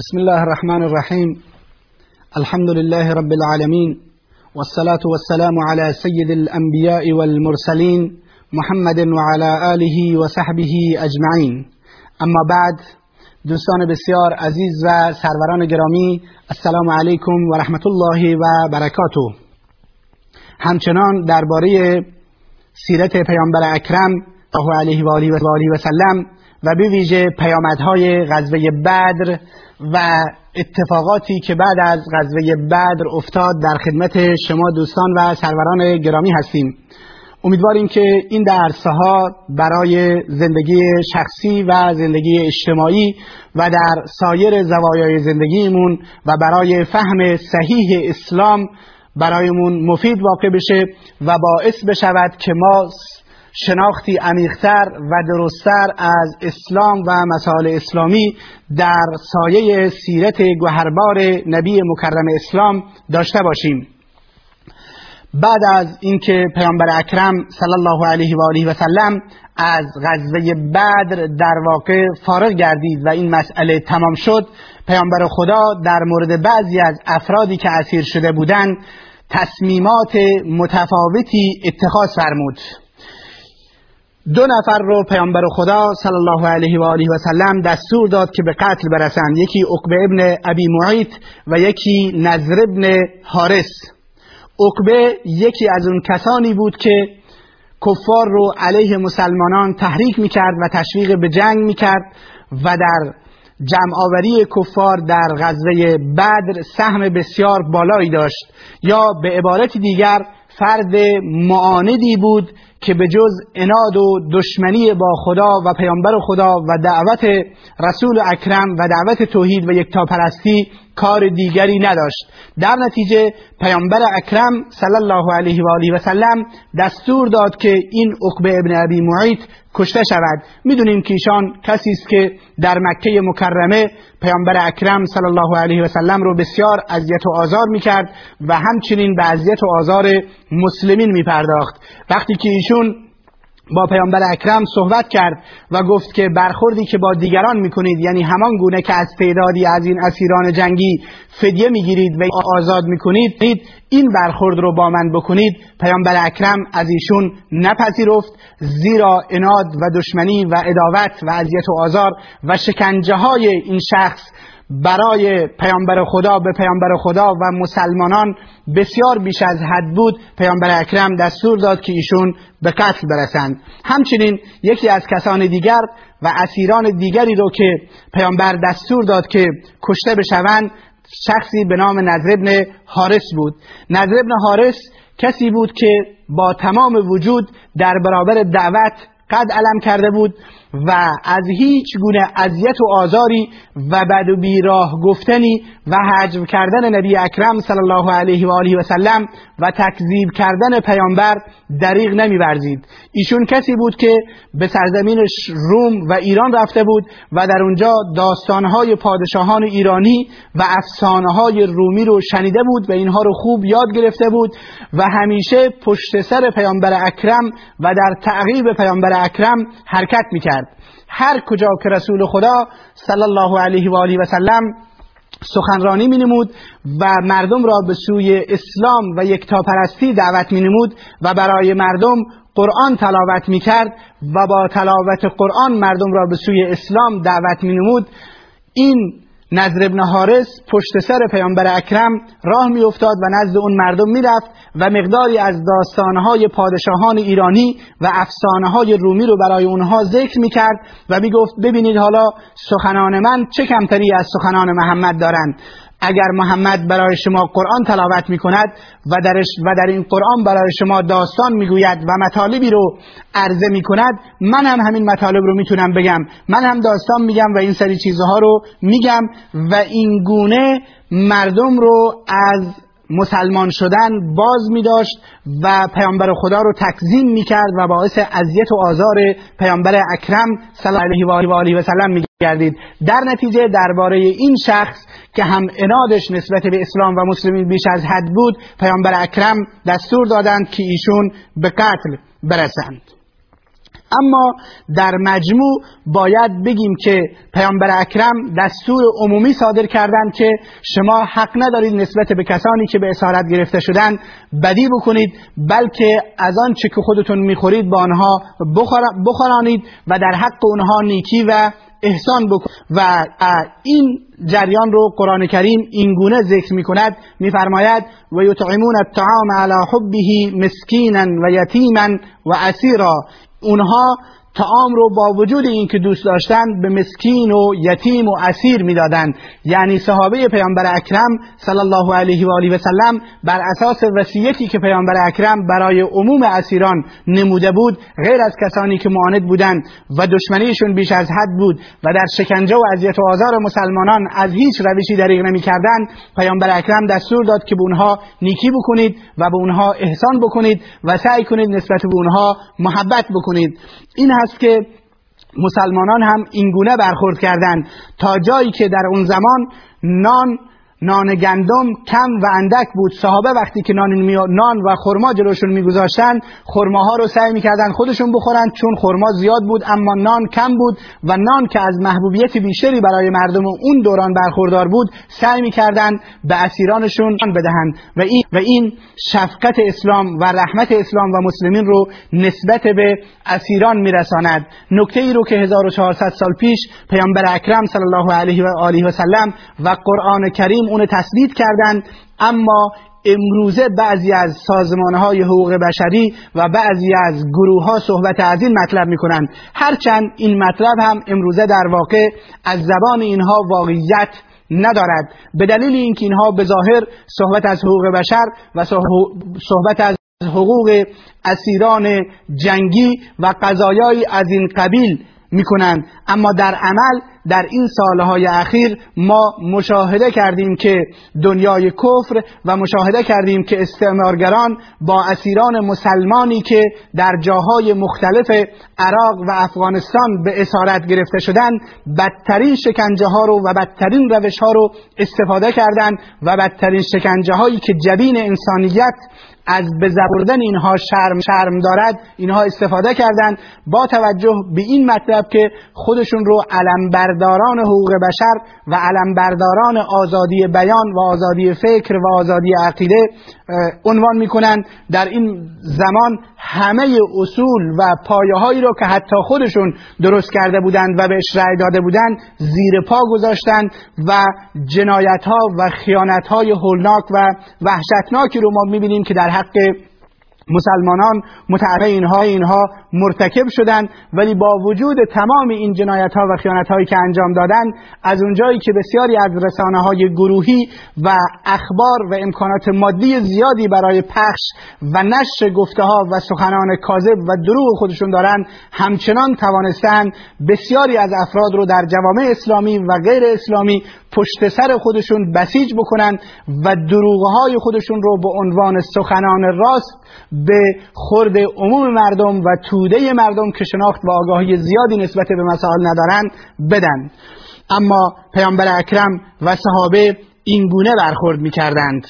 بسم الله الرحمن الرحيم الحمد لله رب العالمين والصلاة والسلام على سيد الأنبياء والمرسلين محمد وعلى آله وصحبه أجمعين اما بعد دوستان بسیار عزیز و سروران گرامی السلام علیکم و رحمت الله و برکاته. همچنان درباره سیرت پیامبر اکرم الله علیه و آله و سلم و به ویژه پیامدهای غزوه بدر و اتفاقاتی که بعد از غزوه بدر افتاد در خدمت شما دوستان و سروران گرامی هستیم. امیدواریم که این درسها برای زندگی شخصی و زندگی اجتماعی و در سایر زوایای زندگیمون و برای فهم صحیح اسلام برایمون مفید واقع بشه و باعث بشود که ما شناختی عمیقتر و درستتر از اسلام و مسائل اسلامی در سایه سیرت گوهربار نبی مکرم اسلام داشته باشیم. بعد از اینکه پیامبر اکرم صلی الله علیه و آله و سلم از غزوه بدر در واقع فارغ گردید و این مسئله تمام شد پیامبر خدا در مورد بعضی از افرادی که اسیر شده بودند تصمیمات متفاوتی اتخاذ فرمود. دو نفر رو پیامبر خدا صلی الله علیه و آله و سلم دستور داد که به قتل برسند. یکی عقبه ابن ابی معیط و یکی نظر ابن حارس عقبه یکی از اون کسانی بود که کفار رو علیه مسلمانان تحریک می‌کرد و تشویق به جنگ می‌کرد و در جمعآوری کفار در غزوه بدر سهم بسیار بالایی داشت. یا به عبارت دیگر فرد معاندی بود که به جز اناد و دشمنی با خدا و پیامبر خدا و دعوت رسول اکرم و دعوت توحید و یکتاپرستی کار دیگری نداشت. در نتیجه پیامبر اکرم صلی الله علیه و آله و سلم دستور داد که این عقبه ابن ابی معیط کشته شود. می‌دونیم که ایشان کسی است که در مکه مکرمه پیامبر اکرم صلی الله علیه و سلم رو بسیار اذیت و آزار می‌کرد و همچنین به اذیت و آزار مسلمین میپرداخت. وقتی که ایشون با پیامبر اکرم صحبت کرد و گفت که برخوردی که با دیگران می‌کنید یعنی همان گونه که از تعدادی از این اسیران جنگی فدیه می‌گیرید و آزاد می‌کنید این برخورد رو با من بکنید. پیامبر اکرم از ایشون نپذیرفت زیرا اناد و دشمنی و اداوت و اذیت و آزار و شکنجه های این شخص برای پیامبر خدا به پیامبر خدا و مسلمانان بسیار بیش از حد بود. پیامبر اکرم دستور داد که ایشون به قتل برسند. همچنین یکی از کسان دیگر و اسیران دیگری رو که پیامبر دستور داد که کشته بشوند شخصی به نام نظر ابن حارس بود. نظر ابن حارس کسی بود که با تمام وجود در برابر دعوت قد علم کرده بود. و از هیچ گونه اذیت و آزاری و بد و بیراه گفتنی و حجم کردن نبی اکرم صلی الله علیه و آله و سلم و تکذیب کردن پیامبر دریغ نمیورزید. ایشون کسی بود که به سرزمین روم و ایران رفته بود و در اونجا داستانهای پادشاهان ایرانی و افسانه‌های رومی رو شنیده بود و اینها رو خوب یاد گرفته بود و همیشه پشت سر پیامبر اکرم و در تعقیب پیامبر اکرم حرکت می‌کرد. هر کجا که رسول خدا صلی الله علیه و آله و سلم سخنرانی می نمود و مردم را به سوی اسلام و یکتاپرستی دعوت می نمود و برای مردم قرآن تلاوت می کرد و با تلاوت قرآن مردم را به سوی اسلام دعوت می نمود این نظر ابن حارس پشت سر پیامبر اکرم راه می افتاد و نزد اون مردم می رفت و مقداری از داستانهای پادشاهان ایرانی و افسانه رومی رو برای اونها ذکر می کرد و می گفت ببینید حالا سخنان من چه کمتری از سخنان محمد دارند؟ اگر محمد برای شما قرآن تلاوت می کند و, و در این قرآن برای شما داستان می گوید و مطالبی رو عرضه می کند من هم همین مطالب رو می‌تونم بگم. من هم داستان میگم و این سری چیزها رو میگم و این گونه مردم رو از مسلمان شدن باز می داشت و پیامبر خدا رو تکذیم می کرد و باعث اذیت و آزار پیامبر اکرم صلی الله علیه و آله و سلم می گردید در نتیجه درباره این شخص که هم انادش نسبت به اسلام و مسلمین بیش از حد بود پیامبر اکرم دستور دادند که ایشون به قتل برسند. اما در مجموع باید بگیم که پیامبر اکرم دستور عمومی صادر کردند که شما حق ندارید نسبت به کسانی که به اسارت گرفته شدن بدی بکنید بلکه از آن چه که خودتون می‌خورید با آنها بخورانید و در حق اونها نیکی و احسان بکن و این جریان رو قرآن کریم اینگونه ذکر می کند میفرماید و یطعمون الطعام على حبه مسکینا و یتیما و اسیرا اونها تعام رو با وجود اینکه دوست داشتن به مسکین و یتیم و اسیر می‌دادند. یعنی صحابه پیامبر اکرم صلی الله علیه و آله و سلم بر اساس وصیتی که پیامبر اکرم برای عموم اسیران نموده بود غیر از کسانی که معاند بودند و دشمنیشون بیش از حد بود و در شکنجه و اذیت و آزار مسلمانان از هیچ روشی دریغ نمی‌کردند پیامبر اکرم دستور داد که به اونها نیکی بکنید و به اونها احسان بکنید و سعی کنید نسبت به اونها محبت بکنید. این هست که مسلمانان هم اینگونه برخورد کردند تا جایی که در اون زمان نان نان گندم کم و اندک بود. صحابه وقتی که نان, نان و خرما جلوشون میگذاشتن خرماها رو سعی می‌کردن خودشون بخورن چون خرما زیاد بود اما نان کم بود و نان که از محبوبیت بیشتری برای مردم اون دوران برخوردار بود سعی می‌کردن به اسیرانشون بدهند. و این, و این شفقت اسلام و رحمت اسلام و مسلمین رو نسبت به اسیران میرساند. نکته ای رو که 1400 سال پیش پیامبر اکرم صلی الله علیه و آله و سلم و قرآن کریم اون تثبیت کردند اما امروزه بعضی از سازمان های حقوق بشری و بعضی از گروه ها صحبت از این مطلب می‌کنند هرچند این مطلب هم امروزه در واقع از زبان اینها واقعیت ندارد. به دلیل اینکه اینها به ظاهر صحبت از حقوق بشر و صحبت از حقوق اسیران جنگی و قضایایی از این قبیل می‌کنند. اما در عمل در این سالهای اخیر ما مشاهده کردیم که دنیای کفر و مشاهده کردیم که استعمارگران با اسیران مسلمانی که در جاهای مختلف عراق و افغانستان به اسارت گرفته شدن بدترین شکنجه ها رو و بدترین روش ها رو استفاده کردند و بدترین شکنجه هایی که جبین انسانیت از به زبردن اینها شرم شرم دارد اینها استفاده کردند با توجه به این مطلب که خودشون رو علمبرداران حقوق بشر و علمبرداران آزادی بیان و آزادی فکر و آزادی عقیده عنوان می‌کنند. در این زمان همه اصول و پایه هایی رو که حتی خودشون درست کرده بودند و بهش رأی داده بودند زیر پا گذاشتند و جنایت ها و خیانت های هولناک و وحشتناکی رو ما می‌بینیم که در حق مسلمانان متعرض اینها اینها مرتکب شدند ولی با وجود تمام این جنایت ها و خیانت هایی که انجام دادند از اونجایی که بسیاری از رسانه های گروهی و اخبار و امکانات مادی زیادی برای پخش و نشر گفته ها و سخنان کاذب و دروغ خودشون دارند همچنان توانستند بسیاری از افراد رو در جوامع اسلامی و غیر اسلامی پشت سر خودشون بسیج بکنن و دروغهای خودشون رو به عنوان سخنان راست به خورد عموم مردم و توده مردم که شناخت و آگاهی زیادی نسبت به مسائل ندارن بدن. اما پیامبر اکرم و صحابه این گونه برخورد می‌کردند.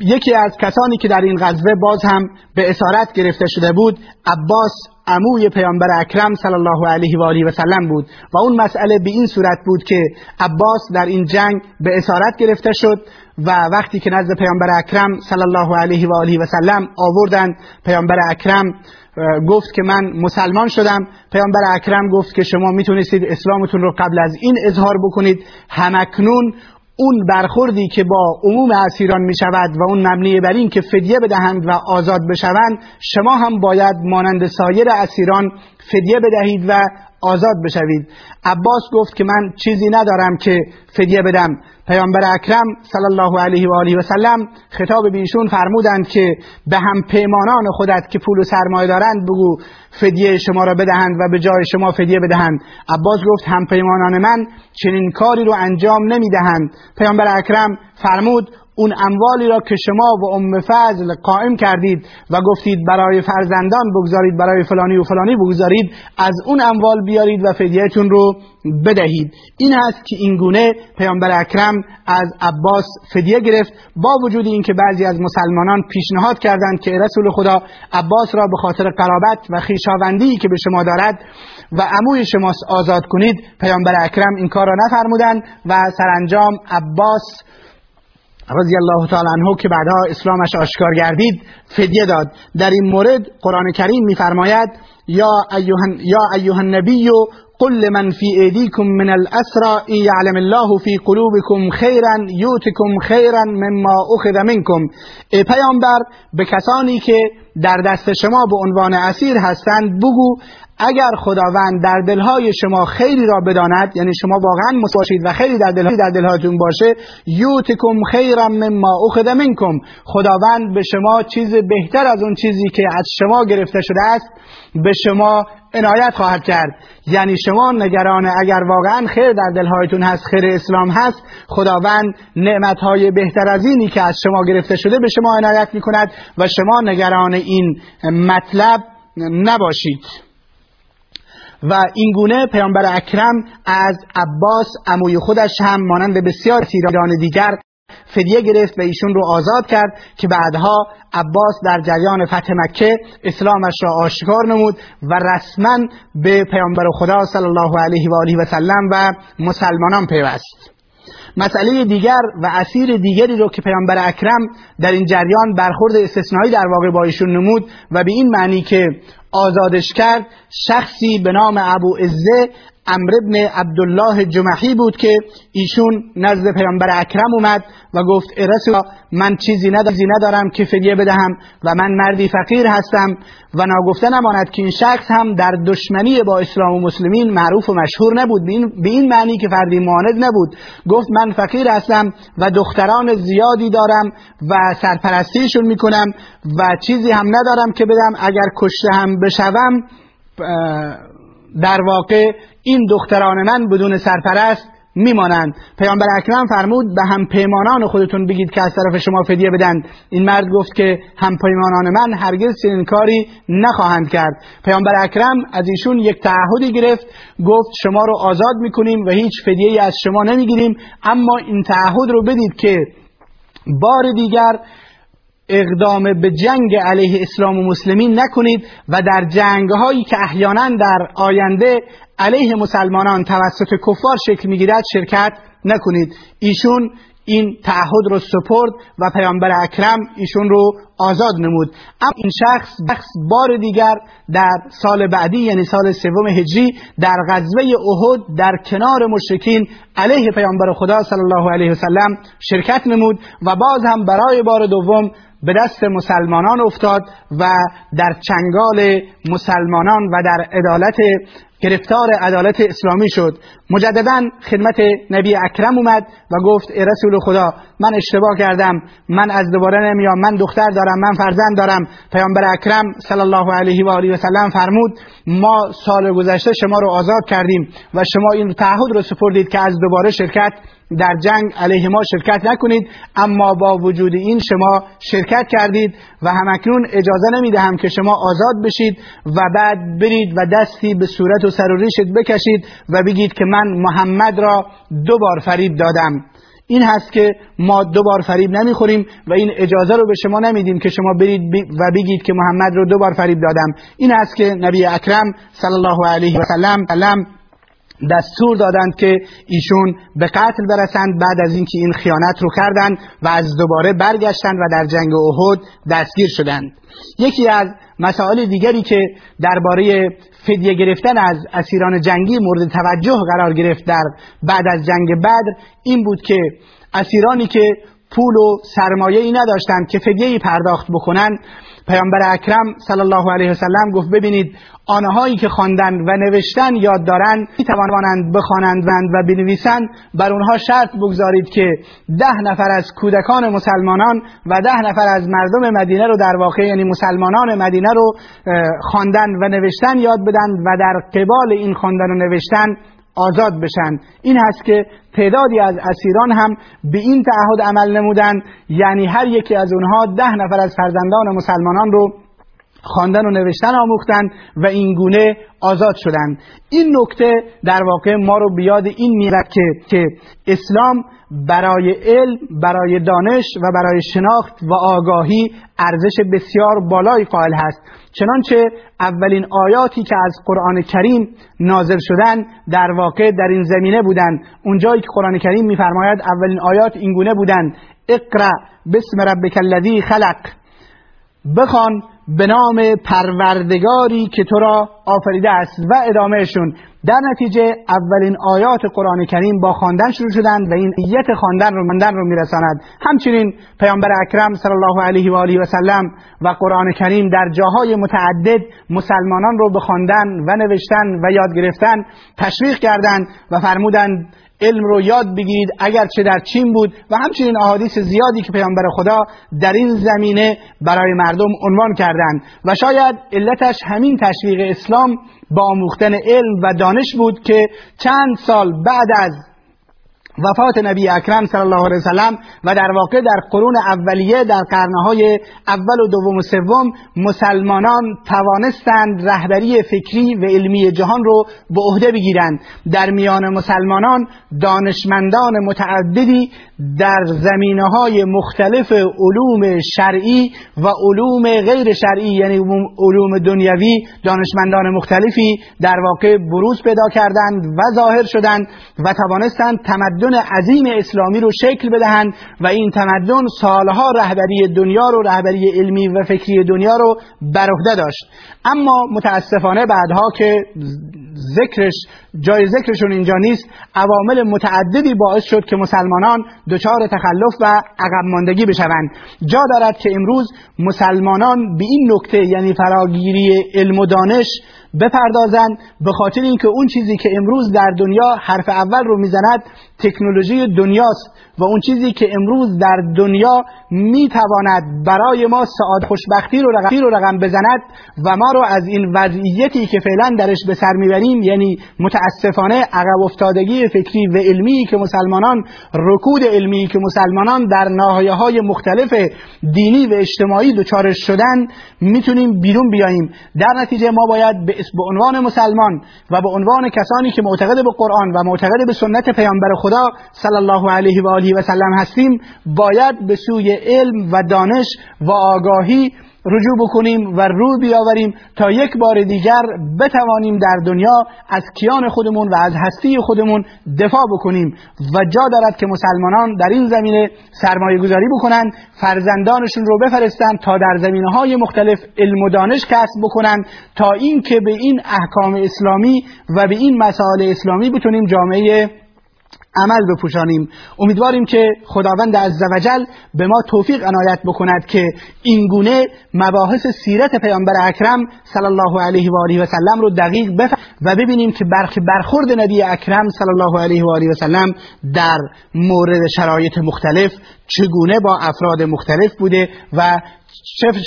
یکی از کسانی که در این غزوه باز هم به اسارت گرفته شده بود عباس عموی پیامبر اکرم صلی الله علیه و آله و سلم بود و اون مسئله به این صورت بود که عباس در این جنگ به اسارت گرفته شد و وقتی که نزد پیامبر اکرم صلی الله علیه و آله و سلم آوردن پیامبر اکرم گفت که من مسلمان شدم. پیامبر اکرم گفت که شما می‌تونستید اسلامتون رو قبل از این اظهار بکنید. همکنون اون برخوردی که با عموم اسیران می شود و اون مبنی بر این که فدیه بدهند و آزاد بشوند شما هم باید مانند سایر اسیران فدیه بدهید و آزاد بشوید. عباس گفت که من چیزی ندارم که فدیه بدم. پیامبر اکرم صلی الله علیه و آله و سلم خطاب به ایشون فرمودند که به هم پیمانان خودت که پول و سرمایه دارند بگو فدیه شما را بدهند و به جای شما فدیه بدهند. عباس گفت هم پیمانان من چنین کاری رو انجام نمی‌دهند. پیامبر اکرم فرمود اون اموالی را که شما و ام فضل قائم کردید و گفتید برای فرزندان بگذارید برای فلانی و فلانی بگذارید از اون اموال بیارید و فدیهتون رو بدهید. این هست که این گونه پیامبر اکرم از عباس فدیه گرفت با وجود اینکه بعضی از مسلمانان پیشنهاد کردند که رسول خدا عباس را به خاطر قرابت و خویشاوندی که به شما دارد و عموی شما آزاد کنید پیامبر اکرم این کار را نفرمودند و سرانجام عباس رضی الله تعالی عنه که بعدها اسلامش آشکار گردید فدیه داد. در این مورد قرآن کریم میفرماید یا ایها یا النبی قل لمن في ایدیکم من الاسرى ان يعلم الله في قلوبكم خيرا يؤتكم خيرا مما اخذ منكم ای پیامبر به کسانی که در دست شما به عنوان اسیر هستند بگو اگر خداوند در دلهای شما خیری را بداند یعنی شما واقعا باشید و خیلی در دلهای در دلهاتون باشه یوتکم خیرا مما اخذ منکم. خداوند به شما چیز بهتر از اون چیزی که از شما گرفته شده است به شما عنایت خواهد کرد. یعنی شما نگران اگر واقعا خیر در دلهایتون هست خیر اسلام هست خداوند نعمتهای بهتر از اینی که از شما گرفته شده به شما عنایت می کند و شما نگران این مطلب نباشید. و این گونه پیامبر اکرم از عباس عموی خودش هم مانند بسیار سیران دیگر فدیه گرفت و ایشون رو آزاد کرد که بعدها عباس در جریان فتح مکه اسلامش را آشکار نمود و رسما به پیامبر خدا صلی الله علیه و آله و سلم و مسلمانان پیوست. مسئله دیگر و اسیر دیگری رو که پیامبر اکرم در این جریان برخورد استثنایی در واقع با ایشون نمود و به این معنی که آزادش کرد شخصی به نام ابو عزه امر ابن عبدالله جمحی بود که ایشون نزد پیامبر اکرم اومد و گفت رسول من چیزی ندارم که فدیه بدهم و من مردی فقیر هستم و ناگفته نماند که این شخص هم در دشمنی با اسلام و مسلمین معروف و مشهور نبود. به این معنی که فردی معاند نبود. گفت من فقیر هستم و دختران زیادی دارم و سرپرستیشون می‌کنم و چیزی هم ندارم که بدم. اگر کشته هم بشوم در واقع این دختران من بدون سرپرست میمانند. پیامبر اکرم فرمود به هم پیمانان خودتون بگید که از طرف شما فدیه بدند این مرد گفت که هم پیمانان من هرگز چنین کاری نخواهند کرد. پیامبر اکرم از ایشون یک تعهدی گرفت گفت شما رو آزاد می‌کنیم و هیچ فدیه از شما نمی‌گیریم. اما این تعهد رو بدید که بار دیگر اقدام به جنگ علیه اسلام و مسلمین نکنید و در جنگ هایی که احیانا در آینده علیه مسلمانان توسط کفار شکل می‌گیرد شرکت نکنید. ایشون این تعهد رو سپرد و پیامبر اکرم ایشون رو آزاد نمود. اما این شخص بخص بار دیگر در سال بعدی یعنی سال سوم هجری در غزوه احد در کنار مشرکین علیه پیامبر خدا صلی الله علیه وسلم شرکت نمود و باز هم برای بار دوم به دست مسلمانان افتاد و در چنگال مسلمانان و در عدالت گرفتار عدالت اسلامی شد. مجددا خدمت نبی اکرم اومد و گفت ای رسول خدا من اشتباه کردم. من از دوباره نمیام. من دختر دارم. من فرزند دارم. پیامبر اکرم صلی الله علیه و آله و سلم فرمود ما سال گذشته شما رو آزاد کردیم و شما این تعهد رو سپردید که از دوباره شرکت در جنگ علیه ما شرکت نکنید اما با وجود این شما شرکت کردید و همکنون اجازه نمی‌دهم که شما آزاد بشید و بعد برید و دستی به صورت و سر و ریشت بکشید و بگید که من محمد را دو بار فریب دادم. این هست که ما دو بار فریب نمی‌خوریم و این اجازه رو به شما نمیدیم که شما برید و بگید که محمد رو دو بار فریب دادم. این هست که نبی اکرم صلی الله علیه و سلم دستور دادند که ایشون به قتل برسند. بعد از اینکه این خیانت رو کردند و از دوباره برگشتند و در جنگ احد دستگیر شدند. یکی از مسائل دیگری که درباره فدیه گرفتن از اسیران جنگی مورد توجه قرار گرفت در بعد از جنگ بدر این بود که اسیرانی که پول و سرمایه ای نداشتند که فدیه پرداخت بکنن پیامبر اکرم صلی الله علیه وسلم گفت ببینید آنهایی که خواندن و نوشتن یاد دارند می توانند بخوانند و بنویسند. بر اونها شرط بگذارید که ده نفر از کودکان مسلمانان و ده نفر از مردم مدینه رو در واقع یعنی مسلمانان مدینه رو خواندن و نوشتن یاد بدن و در قبال این خواندن و نوشتن آزاد بشن. این هست که تعدادی از اسیران هم به این تعهد عمل نمودن. یعنی هر یکی از اونها ده نفر از فرزندان مسلمانان رو خواندن و نوشتن آموختن و این گونه آزاد شدن. این نکته در واقع ما رو بیاد این میرد که که اسلام برای علم برای دانش و برای شناخت و آگاهی ارزش بسیار بالایی قائل هست. چنانچه اولین آیاتی که از قرآن کریم نازل شدن در واقع در این زمینه بودند اونجایی که قرآن کریم میفرماید اولین آیات اینگونه بودند اقرا بسم ربک الذی خلق. بخوان به نام پروردگاری که تو را آفریده است و ادامهشون در نتیجه اولین آیات قرآن کریم با خواندن شروع شدند و این ایت خواندن رو مندن رو میرساند. همچنین پیامبر اکرم صلی الله علیه و آله و سلم و قرآن کریم در جاهای متعدد مسلمانان رو به خواندن و نوشتن و یاد گرفتن تشویق کردند و فرمودند علم رو یاد بگیرید اگر چه در چین بود. و همچنین احادیث زیادی که پیامبر خدا در این زمینه برای مردم عنوان کردند. و شاید علتش همین تشویق اسلام با آموختن علم و دانش بود که چند سال بعد از وفات نبی اکرم صلی الله علیه وسلم و در واقع در قرون اولیه در قرنهای اول و دوم و سوم مسلمانان توانستند رهبری فکری و علمی جهان رو به عهده بگیرند. در میان مسلمانان دانشمندان متعددی در زمینه های مختلف علوم شرعی و علوم غیر شرعی یعنی علوم دنیوی دانشمندان مختلفی در واقع بروز پیدا کردند و ظاهر شدند و توانستند تمدن عظیم اسلامی رو شکل بدهند و این تمدن سالها رهبری دنیا رو رهبری علمی و فکری دنیا رو بر عهده داشت. اما متاسفانه بعدها که ذکرش جای ذکرشون اینجا نیست عوامل متعددی باعث شد که مسلمانان دچار تخلف و عقب ماندگی بشوند. جا دارد که امروز مسلمانان به این نکته یعنی فراگیری علم و دانش بپردازند به خاطر اینکه اون چیزی که امروز در دنیا حرف اول رو می‌زند تکنولوژی دنیاست و اون چیزی که امروز در دنیا می‌تواند برای ما سعاد خوشبختی رو رقم, رو رقم بزند و ما رو از این وضعیتی که فعلا درش به سر می‌بریم یعنی متاسفانه عقب افتادگی فکری و علمی که مسلمانان رکود علمی که مسلمانان در ناحیه های مختلف دینی و اجتماعی دچارش شدن می‌تونیم بیرون بیاییم. در نتیجه ما باید به عنوان مسلمان و به عنوان کسانی که معتقد به قرآن و معتقد به سنت پیامبر خدا صلی الله علیه و آله و سلم هستیم باید به سوی علم و دانش و آگاهی رجوع بکنیم و رو بیاوریم تا یک بار دیگر بتوانیم در دنیا از کیان خودمون و از هستی خودمون دفاع بکنیم و جا دارد که مسلمانان در این زمینه سرمایه گذاری بکنند فرزندانشون رو بفرستند تا در زمینه های مختلف علم و دانش کسب بکنند تا اینکه به این احکام اسلامی و به این مسائل اسلامی بتونیم جامعه عمل بپوشانیم. امیدواریم که خداوند عزوجل به ما توفیق عنایت بکند که اینگونه مباحث سیرت پیامبر اکرم صلی الله علیه و آله و سلم رو دقیق بفهم و ببینیم که برخ برخورد نبی اکرم صلی الله علیه و آله و سلم در مورد شرایط مختلف چگونه با افراد مختلف بوده و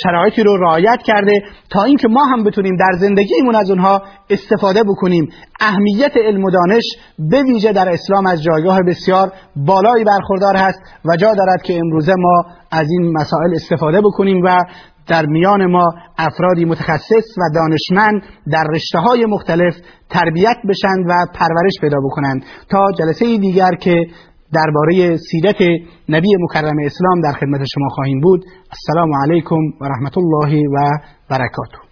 شرایطی رو رعایت کرده تا اینکه ما هم بتونیم در زندگیمون از اونها استفاده بکنیم. اهمیت علم و دانش به ویژه در اسلام از جایگاه بسیار بالایی برخوردار هست و جا دارد که امروزه ما از این مسائل استفاده بکنیم و در میان ما افرادی متخصص و دانشمند در رشته های مختلف تربیت بشند و پرورش پیدا بکنند. تا جلسه دیگر که درباره سیرت نبی مکرم اسلام در خدمت شما خواهیم بود. السلام علیکم و رحمت الله و برکاته.